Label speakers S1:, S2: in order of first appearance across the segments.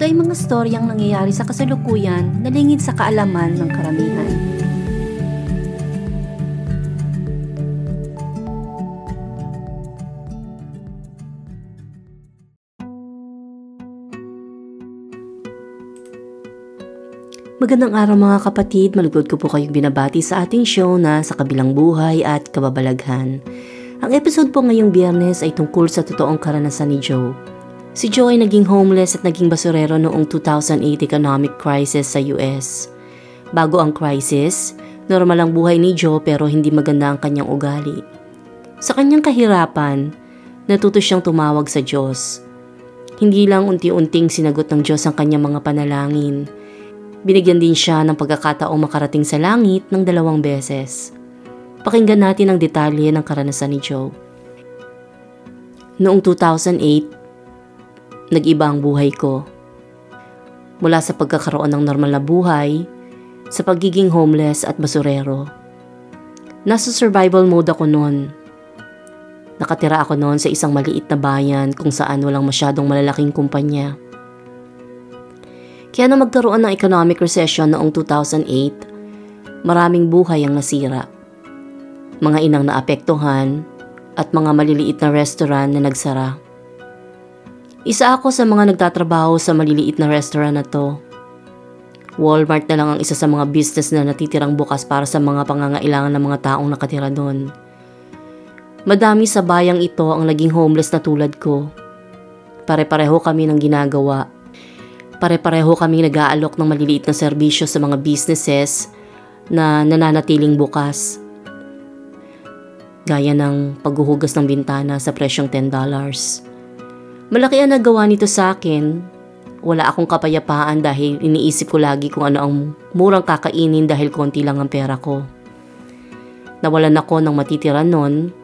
S1: ito ay mga storyang nangyayari sa kasalukuyan na lingid sa kaalaman ng karamihan. Magandang araw mga kapatid, malugod ko po kayong binabati sa ating show na sa kabilang buhay at kababalaghan. Ang episode po ngayong biyernes ay tungkol sa totoong karanasan ni Joe. Si Joe ay naging homeless at naging basurero noong 2008 economic crisis sa US. Bago ang crisis, normal ang buhay ni Joe pero hindi maganda ang kanyang ugali. Sa kanyang kahirapan, natuto siyang tumawag sa Diyos. Hindi lang unti-unting sinagot ng Diyos ang kanyang mga panalangin. Binigyan din siya ng pagkakataong makarating sa langit ng dalawang beses. Pakinggan natin ang detalye ng karanasan ni Joe. Noong 2008, nag-iba ang buhay ko. Mula sa pagkakaroon ng normal na buhay, sa pagiging homeless at basurero. Nasa survival mode ako noon. Nakatira ako noon sa isang maliit na bayan kung saan walang masyadong malalaking kumpanya. Kaya na magkaroon ng economic recession noong 2008, maraming buhay ang nasira. Mga inang naapektuhan at mga maliliit na restaurant na nagsara. Isa ako sa mga nagtatrabaho sa maliliit na restaurant na to. Walmart na lang ang isa sa mga business na natitirang bukas para sa mga pangangailangan ng mga taong nakatira doon. Madami sa bayang ito ang naging homeless na tulad ko. Pare-pareho kami ng ginagawa. Pare-pareho kami nag-aalok ng maliliit na serbisyo sa mga businesses na nananatiling bukas. Gaya ng paghuhugas ng bintana sa presyong $10. Malaki ang nagawa nito sa akin. Wala akong kapayapaan dahil iniisip ko lagi kung ano ang murang kakainin dahil konti lang ang pera ko. Nawalan ako ng matitira noon.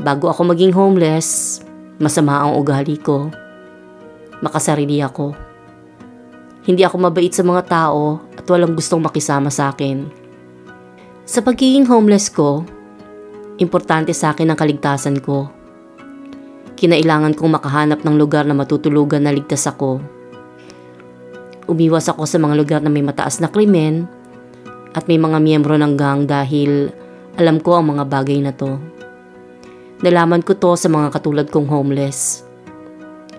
S1: Bago ako maging homeless, masama ang ugali ko. Makasarili ako. Hindi ako mabait sa mga tao at walang gustong makisama sa akin. Sa pagiging homeless ko, importante sa akin ang kaligtasan ko Kinailangan kong makahanap ng lugar na matutulugan na ligtas ako. Umiwas ako sa mga lugar na may mataas na krimen at may mga miyembro ng gang dahil alam ko ang mga bagay na to. Nalaman ko to sa mga katulad kong homeless.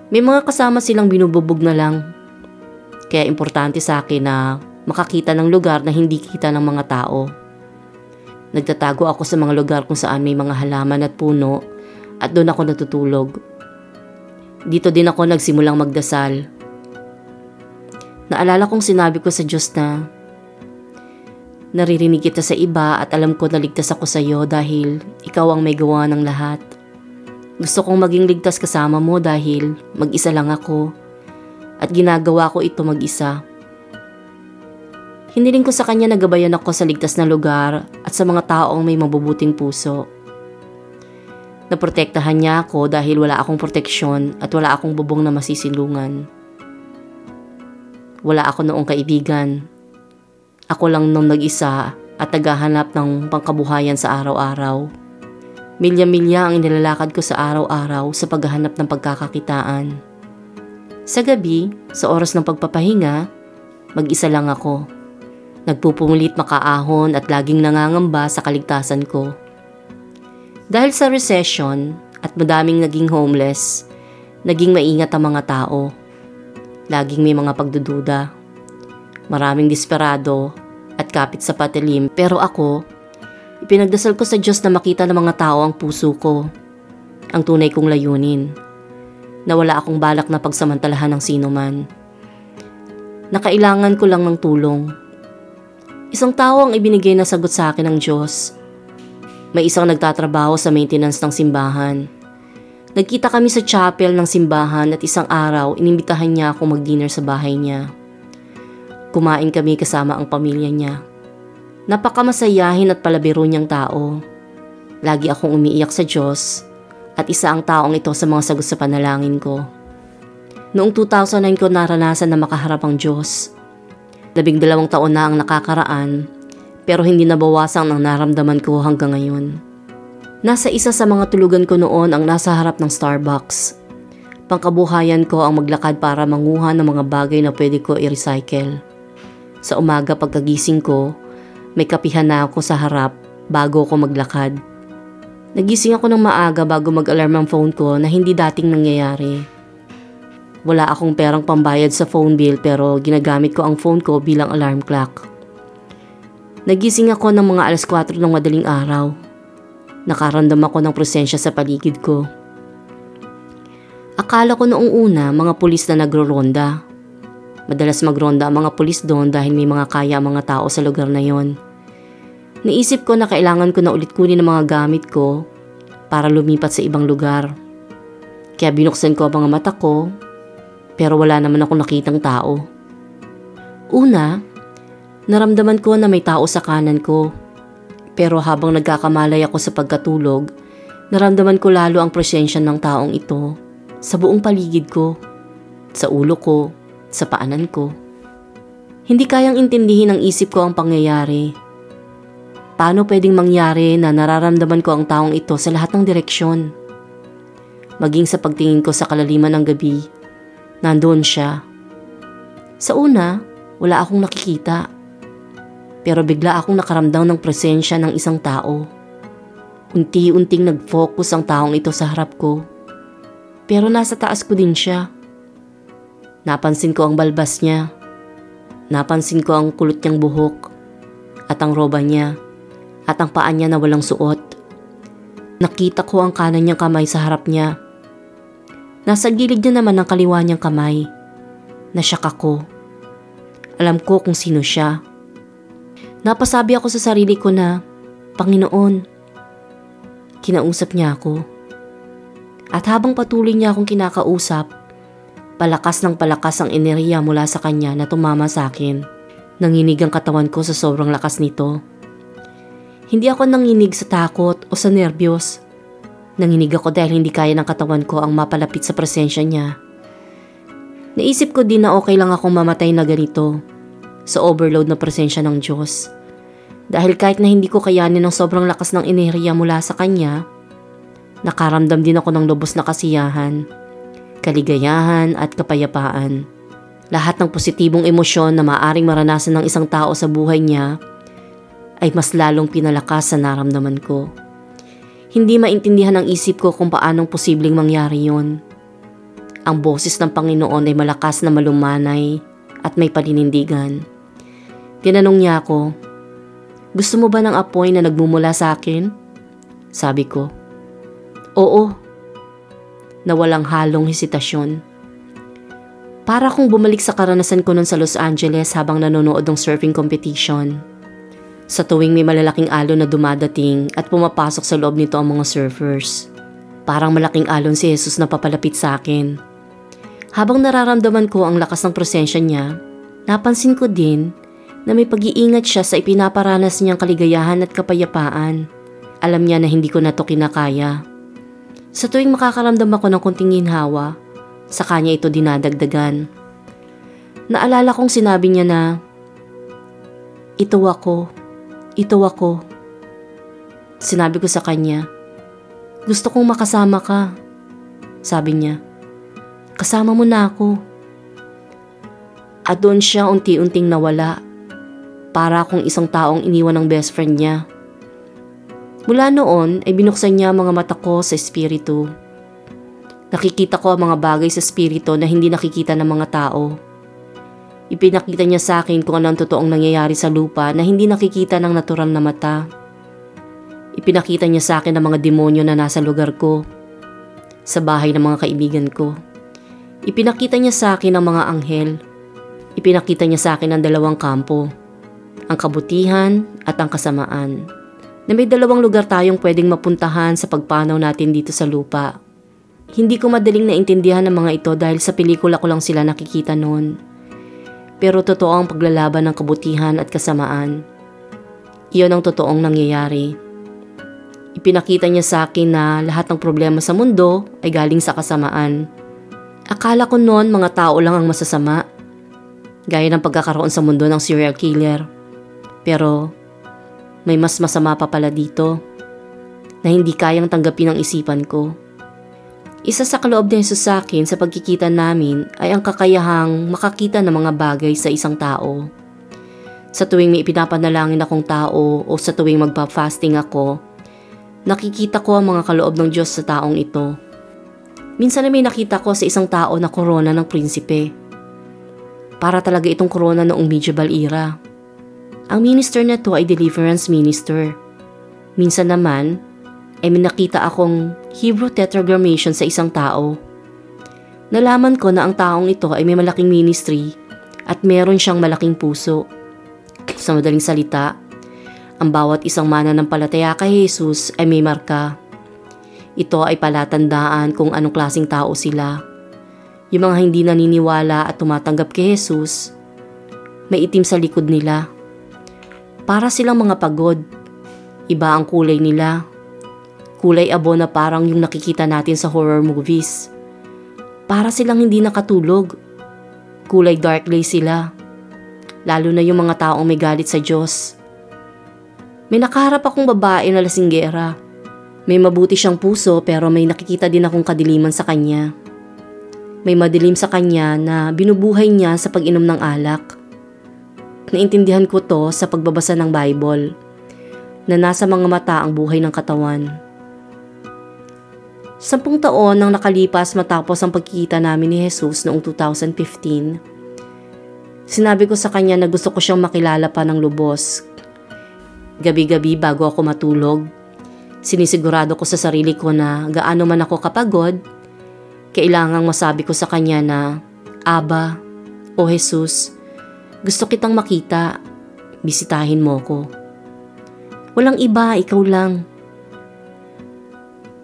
S1: May mga kasama silang binububog na lang. Kaya importante sa akin na makakita ng lugar na hindi kita ng mga tao. Nagtatago ako sa mga lugar kung saan may mga halaman at puno at doon ako natutulog. Dito din ako nagsimulang magdasal. Naalala kong sinabi ko sa Diyos na naririnig kita sa iba at alam ko na ligtas ako sa iyo dahil ikaw ang may gawa ng lahat. Gusto kong maging ligtas kasama mo dahil mag-isa lang ako at ginagawa ko ito mag-isa. Hiniling ko sa kanya na gabayan ako sa ligtas na lugar at sa mga taong may mabubuting puso. Naprotektahan niya ako dahil wala akong proteksyon at wala akong bubong na masisilungan. Wala ako noong kaibigan. Ako lang nung nag-isa at naghahanap ng pangkabuhayan sa araw-araw. Milya-milya ang inilalakad ko sa araw-araw sa paghahanap ng pagkakakitaan. Sa gabi, sa oras ng pagpapahinga, mag-isa lang ako. Nagpupumulit makaahon at laging nangangamba sa kaligtasan ko. Dahil sa recession at madaming naging homeless, naging maingat ang mga tao. Laging may mga pagdududa. Maraming desperado at kapit sa patilim pero ako, ipinagdasal ko sa Diyos na makita ng mga tao ang puso ko, ang tunay kong layunin, na wala akong balak na pagsamantalahan ng sino man. Nakailangan ko lang ng tulong. Isang tao ang ibinigay na sagot sa akin ng Diyos may isang nagtatrabaho sa maintenance ng simbahan. Nagkita kami sa chapel ng simbahan at isang araw inimbitahan niya ako mag-dinner sa bahay niya. Kumain kami kasama ang pamilya niya. Napakamasayahin at palabiro niyang tao. Lagi akong umiiyak sa Diyos at isa ang taong ito sa mga sagot sa panalangin ko. Noong 2009 ko naranasan na makaharap ang Diyos. Labing dalawang taon na ang nakakaraan pero hindi nabawasan ang naramdaman ko hanggang ngayon. Nasa isa sa mga tulugan ko noon ang nasa harap ng Starbucks. Pangkabuhayan ko ang maglakad para manguha ng mga bagay na pwede ko i-recycle. Sa umaga pagkagising ko, may kapihan na ako sa harap bago ko maglakad. Nagising ako ng maaga bago mag-alarm ang phone ko na hindi dating nangyayari. Wala akong perang pambayad sa phone bill pero ginagamit ko ang phone ko bilang alarm clock. Nagising ako ng mga alas 4 ng madaling araw Nakaramdam ako ng presensya sa paligid ko. Akala ko noong una mga pulis na nagro-ronda. Madalas magronda ang mga pulis doon dahil may mga kaya ang mga tao sa lugar na yon. Naisip ko na kailangan ko na ulit kunin ang mga gamit ko para lumipat sa ibang lugar. Kaya binuksan ko ang mga mata ko pero wala naman akong nakitang tao. Una, naramdaman ko na may tao sa kanan ko pero habang nagkakamalay ako sa pagkatulog, naramdaman ko lalo ang presensya ng taong ito sa buong paligid ko, sa ulo ko, sa paanan ko. Hindi kayang intindihin ng isip ko ang pangyayari. Paano pwedeng mangyari na nararamdaman ko ang taong ito sa lahat ng direksyon? Maging sa pagtingin ko sa kalaliman ng gabi, nandoon siya. Sa una, wala akong nakikita. Pero bigla akong nakaramdam ng presensya ng isang tao. Unti-unting nag-focus ang taong ito sa harap ko. Pero nasa taas ko din siya. Napansin ko ang balbas niya. Napansin ko ang kulot niyang buhok. At ang roba niya. At ang paa niya na walang suot. Nakita ko ang kanan niyang kamay sa harap niya. Nasa gilid niya naman ang kaliwa niyang kamay. Nasyak ako. Alam ko kung sino siya. Napasabi ako sa sarili ko na, Panginoon, kinausap niya ako. At habang patuloy niya akong kinakausap, palakas ng palakas ang enerhiya mula sa kanya na tumama sa akin. Nanginig ang katawan ko sa sobrang lakas nito. Hindi ako nanginig sa takot o sa nervyos. Nanginig ako dahil hindi kaya ng katawan ko ang mapalapit sa presensya niya. Naisip ko din na okay lang akong mamatay na ganito sa overload na presensya ng Diyos. Dahil kahit na hindi ko kayanin ng sobrang lakas ng enerhiya mula sa Kanya, nakaramdam din ako ng lubos na kasiyahan, kaligayahan at kapayapaan. Lahat ng positibong emosyon na maaring maranasan ng isang tao sa buhay niya ay mas lalong pinalakas sa naramdaman ko. Hindi maintindihan ng isip ko kung paanong posibleng mangyari yon. Ang boses ng Panginoon ay malakas na malumanay at may paninindigan. Tinanong niya ako, gusto mo ba ng apoy na nagmumula sa akin? Sabi ko, oo. Na walang halong hesitasyon. Para kung bumalik sa karanasan ko nun sa Los Angeles habang nanonood ng surfing competition. Sa tuwing may malalaking alon na dumadating at pumapasok sa loob nito ang mga surfers. Parang malaking alon si Jesus na papalapit sa akin. Habang nararamdaman ko ang lakas ng presensya niya, napansin ko din na may pag-iingat siya sa ipinaparanas niyang kaligayahan at kapayapaan. Alam niya na hindi ko na to kinakaya. Sa tuwing makakaramdam ako ng kunting ginhawa, sa kanya ito dinadagdagan. Naalala kong sinabi niya na, Ito ako, ito ako. Sinabi ko sa kanya, Gusto kong makasama ka. Sabi niya, Kasama mo na ako. At doon siya unti-unting nawala para akong isang taong iniwan ng best friend niya. Mula noon ay binuksan niya mga mata ko sa espiritu. Nakikita ko ang mga bagay sa espiritu na hindi nakikita ng mga tao. Ipinakita niya sa akin kung ano ang totoong nangyayari sa lupa na hindi nakikita ng natural na mata. Ipinakita niya sa akin ang mga demonyo na nasa lugar ko, sa bahay ng mga kaibigan ko. Ipinakita niya sa akin ang mga anghel. Ipinakita niya sa akin ang dalawang kampo ang kabutihan at ang kasamaan. Na may dalawang lugar tayong pwedeng mapuntahan sa pagpanaw natin dito sa lupa. Hindi ko madaling naintindihan ng mga ito dahil sa pelikula ko lang sila nakikita noon. Pero totoo ang paglalaban ng kabutihan at kasamaan. Iyon ang totoong nangyayari. Ipinakita niya sa akin na lahat ng problema sa mundo ay galing sa kasamaan. Akala ko noon mga tao lang ang masasama. Gaya ng pagkakaroon sa mundo ng serial killer. Pero may mas masama pa pala dito na hindi kayang tanggapin ang isipan ko. Isa sa kaloob ni sa akin sa pagkikita namin ay ang kakayahang makakita ng mga bagay sa isang tao. Sa tuwing may ipinapanalangin akong tao o sa tuwing magpa-fasting ako, nakikita ko ang mga kaloob ng Diyos sa taong ito. Minsan na may nakita ko sa isang tao na korona ng prinsipe. Para talaga itong korona noong medieval era. Ang minister na to ay deliverance minister. Minsan naman, ay may nakita akong Hebrew tetragrammation sa isang tao. Nalaman ko na ang taong ito ay may malaking ministry at meron siyang malaking puso. Sa madaling salita, ang bawat isang mananampalataya kay Jesus ay may marka. Ito ay palatandaan kung anong klasing tao sila. Yung mga hindi naniniwala at tumatanggap kay Jesus, may itim sa likod nila. Para silang mga pagod. Iba ang kulay nila Kulay abo na parang yung nakikita natin sa horror movies. Para silang hindi nakatulog. Kulay dark gray sila. Lalo na yung mga taong may galit sa Diyos. May nakaharap akong babae na lasinggera. May mabuti siyang puso pero may nakikita din akong kadiliman sa kanya. May madilim sa kanya na binubuhay niya sa pag-inom ng alak. Naintindihan ko to sa pagbabasa ng Bible na nasa mga mata ang buhay ng katawan. Sampung taon nang nakalipas matapos ang pagkikita namin ni Jesus noong 2015. Sinabi ko sa kanya na gusto ko siyang makilala pa ng lubos. Gabi-gabi bago ako matulog, sinisigurado ko sa sarili ko na gaano man ako kapagod, kailangang masabi ko sa kanya na, Aba, o Jesus, gusto kitang makita, bisitahin mo ko. Walang iba, ikaw lang.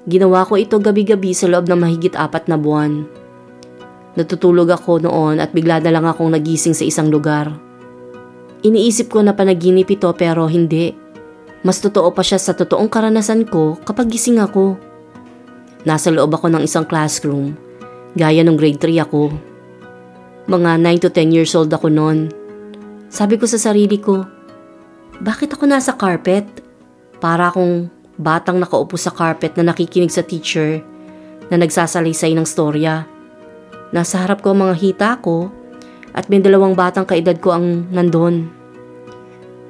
S1: Ginawa ko ito gabi-gabi sa loob ng mahigit apat na buwan. Natutulog ako noon at bigla na lang akong nagising sa isang lugar. Iniisip ko na panaginip ito pero hindi. Mas totoo pa siya sa totoong karanasan ko kapag gising ako. Nasa loob ako ng isang classroom, gaya ng grade 3 ako. Mga 9 to 10 years old ako noon. Sabi ko sa sarili ko, bakit ako nasa carpet? Para akong batang nakaupo sa carpet na nakikinig sa teacher na nagsasalaysay ng storya. Nasa harap ko ang mga hita ko at may dalawang batang kaedad ko ang nandun.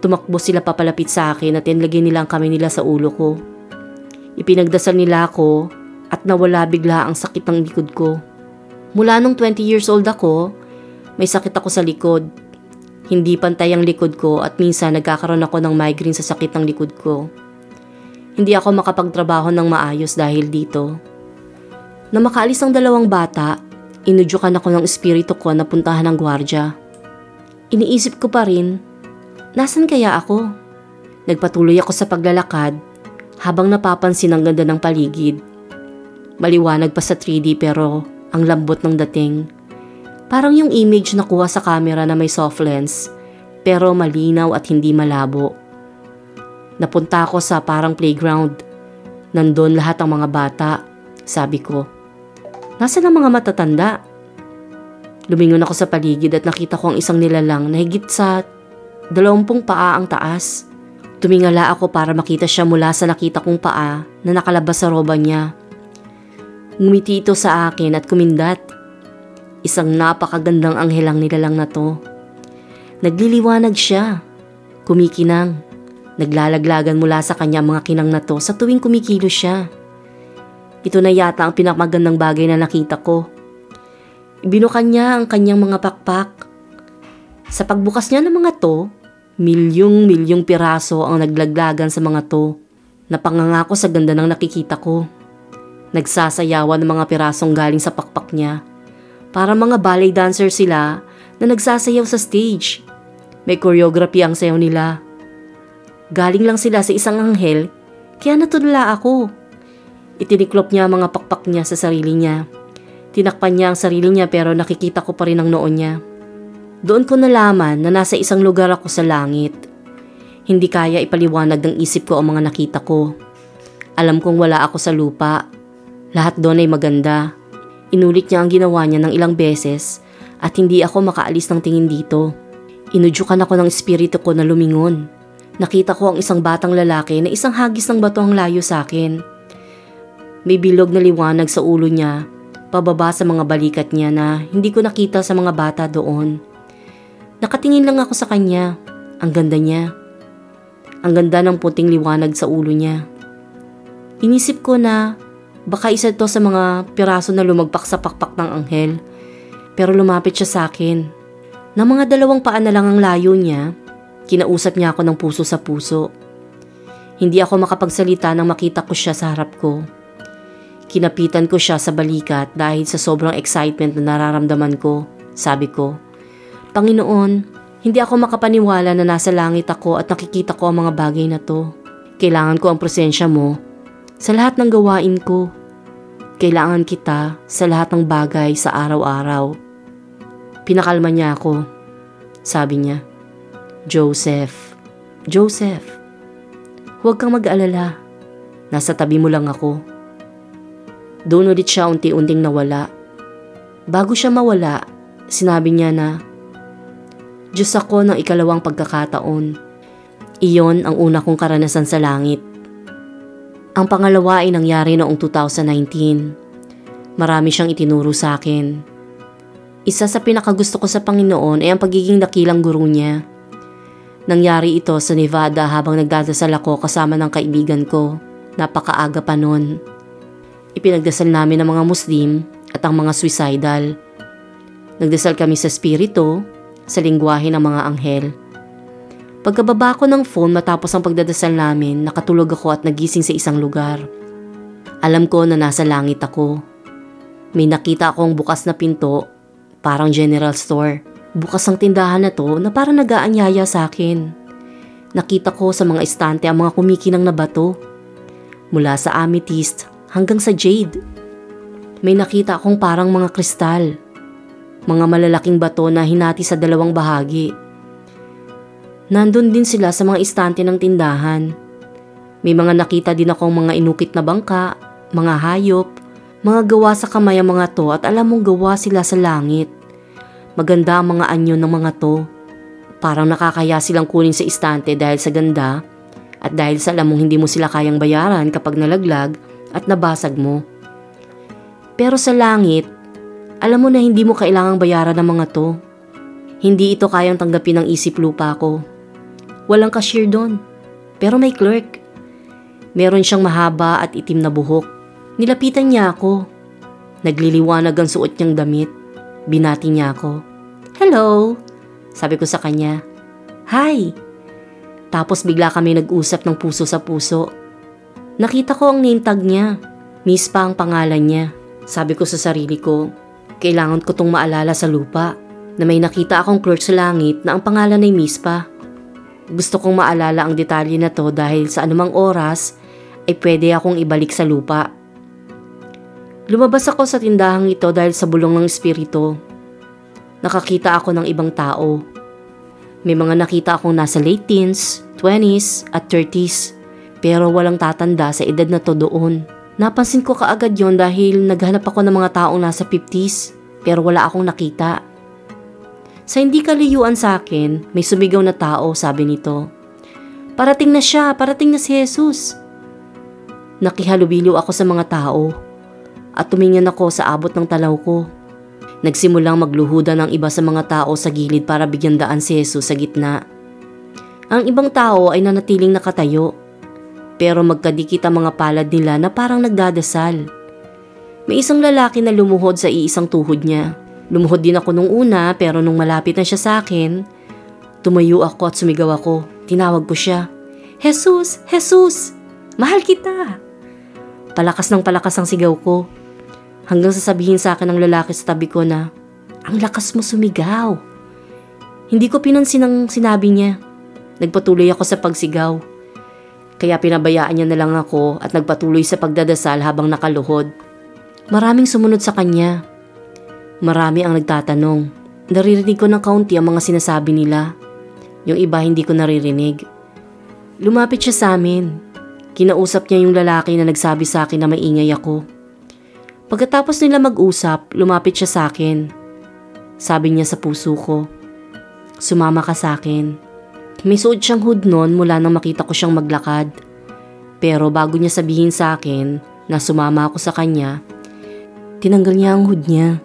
S1: Tumakbo sila papalapit sa akin at inlagay nila ang kamay nila sa ulo ko. Ipinagdasal nila ako at nawala bigla ang sakit ng likod ko. Mula nung 20 years old ako, may sakit ako sa likod. Hindi pantay ang likod ko at minsan nagkakaroon ako ng migraine sa sakit ng likod ko. Hindi ako makapagtrabaho ng maayos dahil dito. Na makaalis ang dalawang bata, inudyukan ako ng espiritu ko na puntahan ng gwardya. Iniisip ko pa rin, nasan kaya ako? Nagpatuloy ako sa paglalakad habang napapansin ang ganda ng paligid. Maliwanag pa sa 3D pero ang lambot ng dating. Parang yung image na kuha sa camera na may soft lens pero malinaw at hindi malabo. Napunta ako sa parang playground. Nandun lahat ang mga bata. Sabi ko, Nasaan ang mga matatanda? Lumingon ako sa paligid at nakita ko ang isang nilalang na higit sa dalawampung paa ang taas. Tumingala ako para makita siya mula sa nakita kong paa na nakalabas sa roba niya. Ngumiti ito sa akin at kumindat. Isang napakagandang anghelang nilalang na to. Nagliliwanag siya. Kumikinang. Naglalaglagan mula sa kanya mga kinang na to sa tuwing kumikilo siya. Ito na yata ang pinakamagandang bagay na nakita ko. Ibinukan niya ang kanyang mga pakpak. Sa pagbukas niya ng mga to, milyong-milyong piraso ang naglaglagan sa mga to. Napangangako sa ganda ng nakikita ko. Nagsasayawan ng mga pirasong galing sa pakpak niya. Para mga ballet dancer sila na nagsasayaw sa stage. May choreography ang sayaw nila. Galing lang sila sa isang anghel, kaya natulala ako. Itiniklop niya ang mga pakpak niya sa sarili niya. Tinakpan niya ang sarili niya pero nakikita ko pa rin ang noon niya. Doon ko nalaman na nasa isang lugar ako sa langit. Hindi kaya ipaliwanag ng isip ko ang mga nakita ko. Alam kong wala ako sa lupa. Lahat doon ay maganda. Inulit niya ang ginawa niya ng ilang beses at hindi ako makaalis ng tingin dito. Inudyukan ako ng espiritu ko na lumingon. Nakita ko ang isang batang lalaki na isang hagis ng bato ang layo sa akin. May bilog na liwanag sa ulo niya, pababa sa mga balikat niya na hindi ko nakita sa mga bata doon. Nakatingin lang ako sa kanya. Ang ganda niya. Ang ganda ng puting liwanag sa ulo niya. Inisip ko na baka isa to sa mga piraso na lumagpak sa pakpak ng anghel. Pero lumapit siya sa akin. Na mga dalawang paa na lang ang layo niya, kinausap niya ako ng puso sa puso. Hindi ako makapagsalita nang makita ko siya sa harap ko. Kinapitan ko siya sa balikat dahil sa sobrang excitement na nararamdaman ko. Sabi ko, Panginoon, hindi ako makapaniwala na nasa langit ako at nakikita ko ang mga bagay na to. Kailangan ko ang presensya mo sa lahat ng gawain ko. Kailangan kita sa lahat ng bagay sa araw-araw. Pinakalma niya ako. Sabi niya, Joseph, Joseph, huwag kang mag-alala. Nasa tabi mo lang ako. Doon ulit siya unti-unting nawala. Bago siya mawala, sinabi niya na, Diyos ako ng ikalawang pagkakataon. Iyon ang una kong karanasan sa langit. Ang pangalawa ay nangyari noong 2019. Marami siyang itinuro sa akin. Isa sa pinakagusto ko sa Panginoon ay ang pagiging dakilang guru niya. Nangyari ito sa Nevada habang nagdadasal ako kasama ng kaibigan ko. Napakaaga pa noon. Ipinagdasal namin ang mga Muslim at ang mga suicidal. Nagdasal kami sa spirito sa lingwahe ng mga anghel. Pagkababa ko ng phone matapos ang pagdadasal namin, nakatulog ako at nagising sa isang lugar. Alam ko na nasa langit ako. May nakita akong bukas na pinto, parang general store. Bukas ang tindahan na to na parang nagaanyaya sa akin. Nakita ko sa mga estante ang mga kumikinang na bato. Mula sa amethyst hanggang sa jade. May nakita akong parang mga kristal mga malalaking bato na hinati sa dalawang bahagi. Nandun din sila sa mga istante ng tindahan. May mga nakita din akong mga inukit na bangka, mga hayop, mga gawa sa kamay ang mga to at alam mong gawa sila sa langit. Maganda ang mga anyo ng mga to. Parang nakakaya silang kunin sa istante dahil sa ganda at dahil sa alam mong hindi mo sila kayang bayaran kapag nalaglag at nabasag mo. Pero sa langit, alam mo na hindi mo kailangang bayaran ng mga to. Hindi ito kayang tanggapin ng isip lupa ko. Walang cashier doon. Pero may clerk. Meron siyang mahaba at itim na buhok. Nilapitan niya ako. Nagliliwanag ang suot niyang damit. Binati niya ako. Hello! Sabi ko sa kanya. Hi! Tapos bigla kami nag-usap ng puso sa puso. Nakita ko ang name tag niya. Miss pa ang pangalan niya. Sabi ko sa sarili ko, kailangan ko tong maalala sa lupa na may nakita akong clerk sa langit na ang pangalan ay Mispa. Gusto kong maalala ang detalye na to dahil sa anumang oras ay pwede akong ibalik sa lupa. Lumabas ako sa tindahang ito dahil sa bulong ng espiritu. Nakakita ako ng ibang tao. May mga nakita akong nasa late teens, 20s at 30s pero walang tatanda sa edad na to doon. Napansin ko kaagad yon dahil naghanap ako ng mga taong nasa 50s pero wala akong nakita. Sa hindi kaliyuan sa akin, may sumigaw na tao, sabi nito. Parating na siya, parating na si Jesus. Nakihalubilo ako sa mga tao at tumingin ako sa abot ng talaw ko. Nagsimulang magluhuda ng iba sa mga tao sa gilid para bigyan daan si Jesus sa gitna. Ang ibang tao ay nanatiling nakatayo pero magkadikit ang mga palad nila na parang nagdadasal. May isang lalaki na lumuhod sa iisang tuhod niya. Lumuhod din ako nung una pero nung malapit na siya sa akin, tumayo ako at sumigaw ako. Tinawag ko siya. Jesus! Jesus! Mahal kita! Palakas ng palakas ang sigaw ko. Hanggang sasabihin sa akin ng lalaki sa tabi ko na, ang lakas mo sumigaw. Hindi ko pinansin ang sinabi niya. Nagpatuloy ako sa pagsigaw. Kaya pinabayaan niya na lang ako at nagpatuloy sa pagdadasal habang nakaluhod. Maraming sumunod sa kanya. Marami ang nagtatanong. Naririnig ko ng kaunti ang mga sinasabi nila. Yung iba hindi ko naririnig. Lumapit siya sa amin. Kinausap niya yung lalaki na nagsabi sa akin na maingay ako. Pagkatapos nila mag-usap, lumapit siya sa akin. Sabi niya sa puso ko, Sumama ka sa akin. May suot siyang hood noon mula nang makita ko siyang maglakad. Pero bago niya sabihin sa akin na sumama ako sa kanya, tinanggal niya ang hood niya.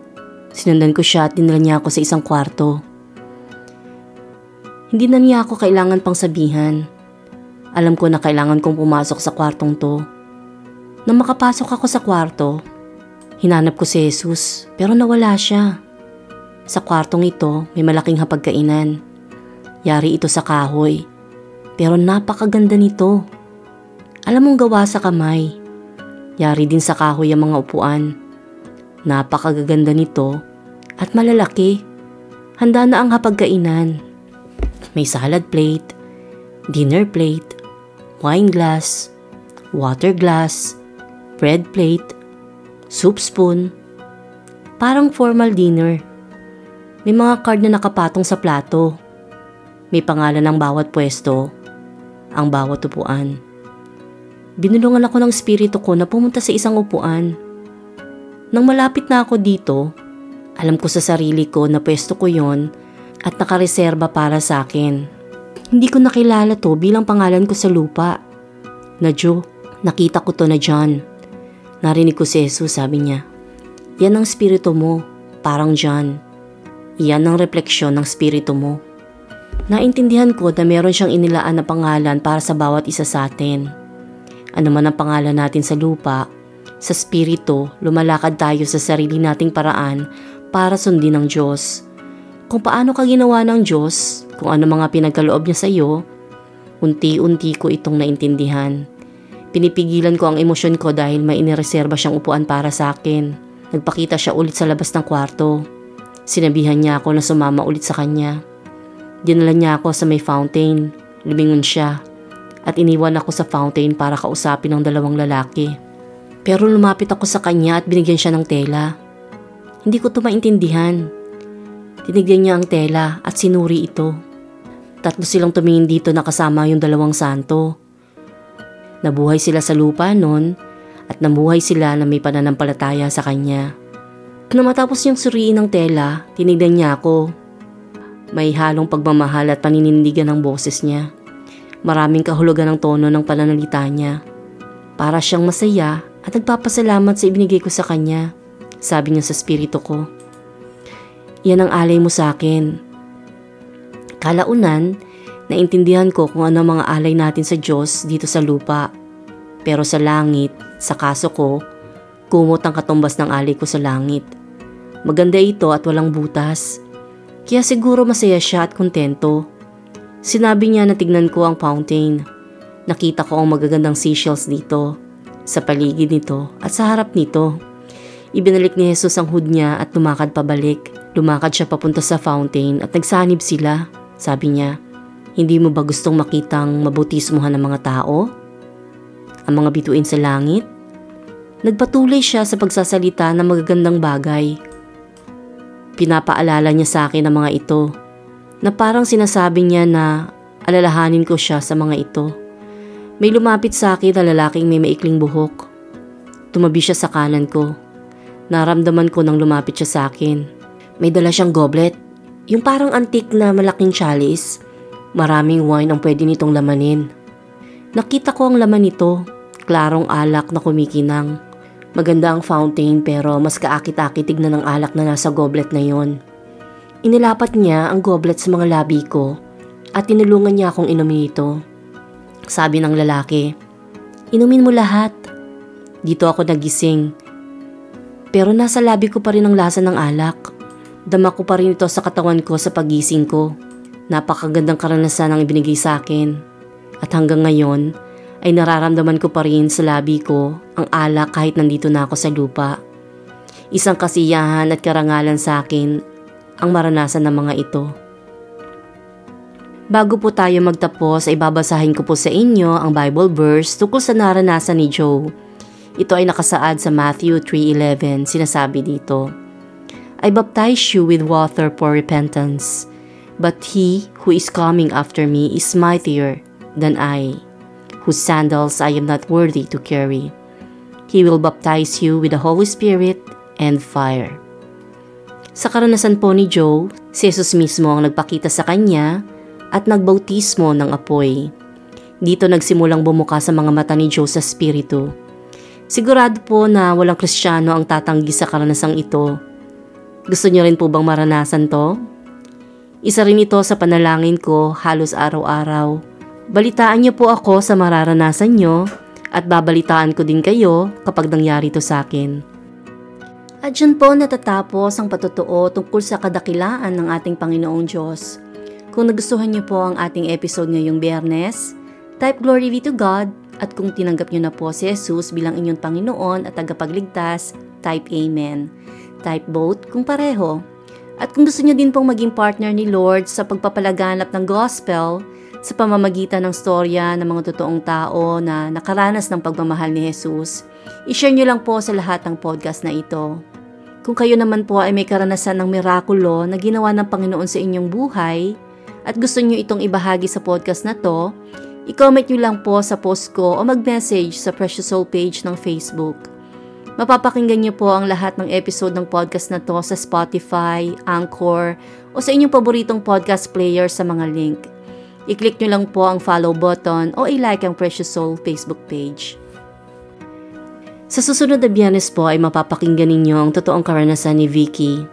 S1: Sinundan ko siya at dinala niya ako sa isang kwarto. Hindi na niya ako kailangan pang sabihan. Alam ko na kailangan kong pumasok sa kwartong to. Nang makapasok ako sa kwarto, hinanap ko si Jesus pero nawala siya. Sa kwartong ito may malaking hapagkainan. Yari ito sa kahoy. Pero napakaganda nito. Alam mong gawa sa kamay. Yari din sa kahoy ang mga upuan. Napakaganda nito at malalaki. Handa na ang hapagkainan. May salad plate, dinner plate, wine glass, water glass, bread plate, soup spoon. Parang formal dinner. May mga card na nakapatong sa plato. May pangalan ng bawat pwesto, ang bawat upuan. Binulungan ako ng espiritu ko na pumunta sa isang upuan. Nang malapit na ako dito, alam ko sa sarili ko na pwesto ko yon at nakareserba para sa akin. Hindi ko nakilala to bilang pangalan ko sa lupa. Na Joe, nakita ko to na John. Narinig ko si Jesus, sabi niya. Yan ang spirito mo, parang John. Iyan ang refleksyon ng spirito mo. Naintindihan ko na meron siyang inilaan na pangalan para sa bawat isa sa atin. Ano man ang pangalan natin sa lupa, sa spirito, lumalakad tayo sa sarili nating paraan para sundin ng Diyos. Kung paano ka ginawa ng Diyos, kung ano mga pinagkaloob niya sa iyo, unti-unti ko itong naintindihan. Pinipigilan ko ang emosyon ko dahil may inireserba siyang upuan para sa akin. Nagpakita siya ulit sa labas ng kwarto. Sinabihan niya ako na sumama ulit sa kanya. Dinala niya ako sa may fountain. Lumingon siya. At iniwan ako sa fountain para kausapin ng dalawang lalaki. Pero lumapit ako sa kanya at binigyan siya ng tela. Hindi ko to maintindihan. Tinigyan niya ang tela at sinuri ito. Tatlo silang tumingin dito na kasama yung dalawang santo. Nabuhay sila sa lupa noon at namuhay sila na may pananampalataya sa kanya. Na matapos niyang suriin ng tela, tinignan niya ako. May halong pagmamahal at paninindigan ng boses niya. Maraming kahulugan ng tono ng pananalita niya. Para siyang masaya at nagpapasalamat sa ibinigay ko sa kanya, sabi niya sa spirito ko. Yan ang alay mo sa akin. Kalaunan, naintindihan ko kung ano mga alay natin sa Diyos dito sa lupa. Pero sa langit, sa kaso ko, kumot ang katumbas ng alay ko sa langit. Maganda ito at walang butas. Kaya siguro masaya siya at kontento. Sinabi niya na tignan ko ang fountain. Nakita ko ang magagandang seashells dito, sa paligid nito at sa harap nito. Ibinalik ni Jesus ang hood niya at lumakad pabalik. Lumakad siya papunta sa fountain at nagsanib sila. Sabi niya, hindi mo ba gustong makitang mabutismuhan ng mga tao? Ang mga bituin sa langit? Nagpatuloy siya sa pagsasalita ng magagandang bagay Pinapaalala niya sa akin ang mga ito na parang sinasabi niya na alalahanin ko siya sa mga ito. May lumapit sa akin na lalaking may maikling buhok. Tumabi siya sa kanan ko. Naramdaman ko nang lumapit siya sa akin. May dala siyang goblet. Yung parang antik na malaking chalice. Maraming wine ang pwede nitong lamanin. Nakita ko ang laman nito. Klarong alak na kumikinang. Maganda ang fountain pero mas kaakit-akit tignan ng alak na nasa goblet na yon. Inilapat niya ang goblet sa mga labi ko at tinulungan niya akong inumin ito. Sabi ng lalaki, Inumin mo lahat. Dito ako nagising. Pero nasa labi ko pa rin ang lasa ng alak. Dama ko pa rin ito sa katawan ko sa pagising ko. Napakagandang karanasan ang ibinigay sa akin. At hanggang ngayon, ay nararamdaman ko pa rin sa labi ko ang alak kahit nandito na ako sa lupa. Isang kasiyahan at karangalan sa akin ang maranasan ng mga ito. Bago po tayo magtapos ay babasahin ko po sa inyo ang Bible verse tungkol sa naranasan ni Joe. Ito ay nakasaad sa Matthew 3.11. Sinasabi dito, I baptize you with water for repentance, but he who is coming after me is mightier than I, whose sandals I am not worthy to carry. He will baptize you with the Holy Spirit and fire. Sa karanasan po ni Joe, si Jesus mismo ang nagpakita sa kanya at nagbautismo ng apoy. Dito nagsimulang bumuka sa mga mata ni Joe sa spiritu. Sigurado po na walang kristyano ang tatanggi sa karanasang ito. Gusto niyo rin po bang maranasan to? Isa rin ito sa panalangin ko halos araw-araw. Balitaan niyo po ako sa mararanasan niyo at babalitaan ko din kayo kapag nangyari to sa akin. At dyan po natatapos ang patutuo tungkol sa kadakilaan ng ating Panginoong Diyos. Kung nagustuhan niyo po ang ating episode ngayong biyernes, type glory be to God at kung tinanggap niyo na po si Jesus bilang inyong Panginoon at tagapagligtas, type Amen. Type both kung pareho. At kung gusto niyo din pong maging partner ni Lord sa pagpapalaganap ng gospel sa pamamagitan ng storya ng mga totoong tao na nakaranas ng pagmamahal ni Jesus, i-share niyo lang po sa lahat ng podcast na ito. Kung kayo naman po ay may karanasan ng mirakulo na ginawa ng Panginoon sa inyong buhay, at gusto nyo itong ibahagi sa podcast na to, i-comment nyo lang po sa post ko o mag-message sa Precious Soul page ng Facebook. Mapapakinggan nyo po ang lahat ng episode ng podcast na to sa Spotify, Anchor, o sa inyong paboritong podcast player sa mga link. I-click nyo lang po ang follow button o i-like ang Precious Soul Facebook page. Sa susunod na biyernes po ay mapapakinggan ninyo ang totoong karanasan ni Vicky.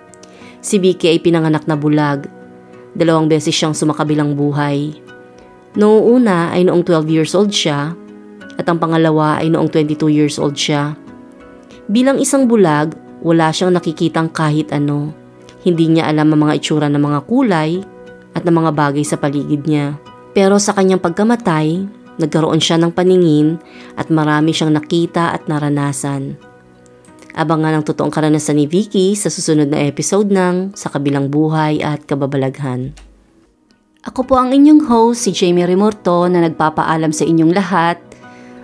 S1: Si Vicky ay pinanganak na bulag Dalawang beses siyang sumakabilang buhay. Noong una ay noong 12 years old siya at ang pangalawa ay noong 22 years old siya. Bilang isang bulag, wala siyang nakikitang kahit ano. Hindi niya alam ang mga itsura ng mga kulay at ng mga bagay sa paligid niya. Pero sa kanyang pagkamatay, nagkaroon siya ng paningin at marami siyang nakita at naranasan. Abangan ang totoong karanasan ni Vicky sa susunod na episode ng Sa Kabilang Buhay at Kababalaghan. Ako po ang inyong host, si Jamie Remorto na nagpapaalam sa inyong lahat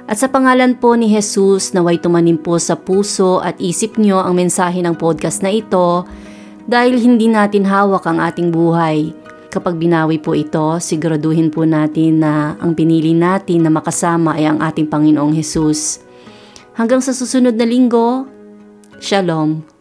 S1: at sa pangalan po ni Jesus naway tumanim po sa puso at isip nyo ang mensahe ng podcast na ito dahil hindi natin hawak ang ating buhay. Kapag binawi po ito, siguraduhin po natin na ang pinili natin na makasama ay ang ating Panginoong Jesus. Hanggang sa susunod na linggo, Shalom.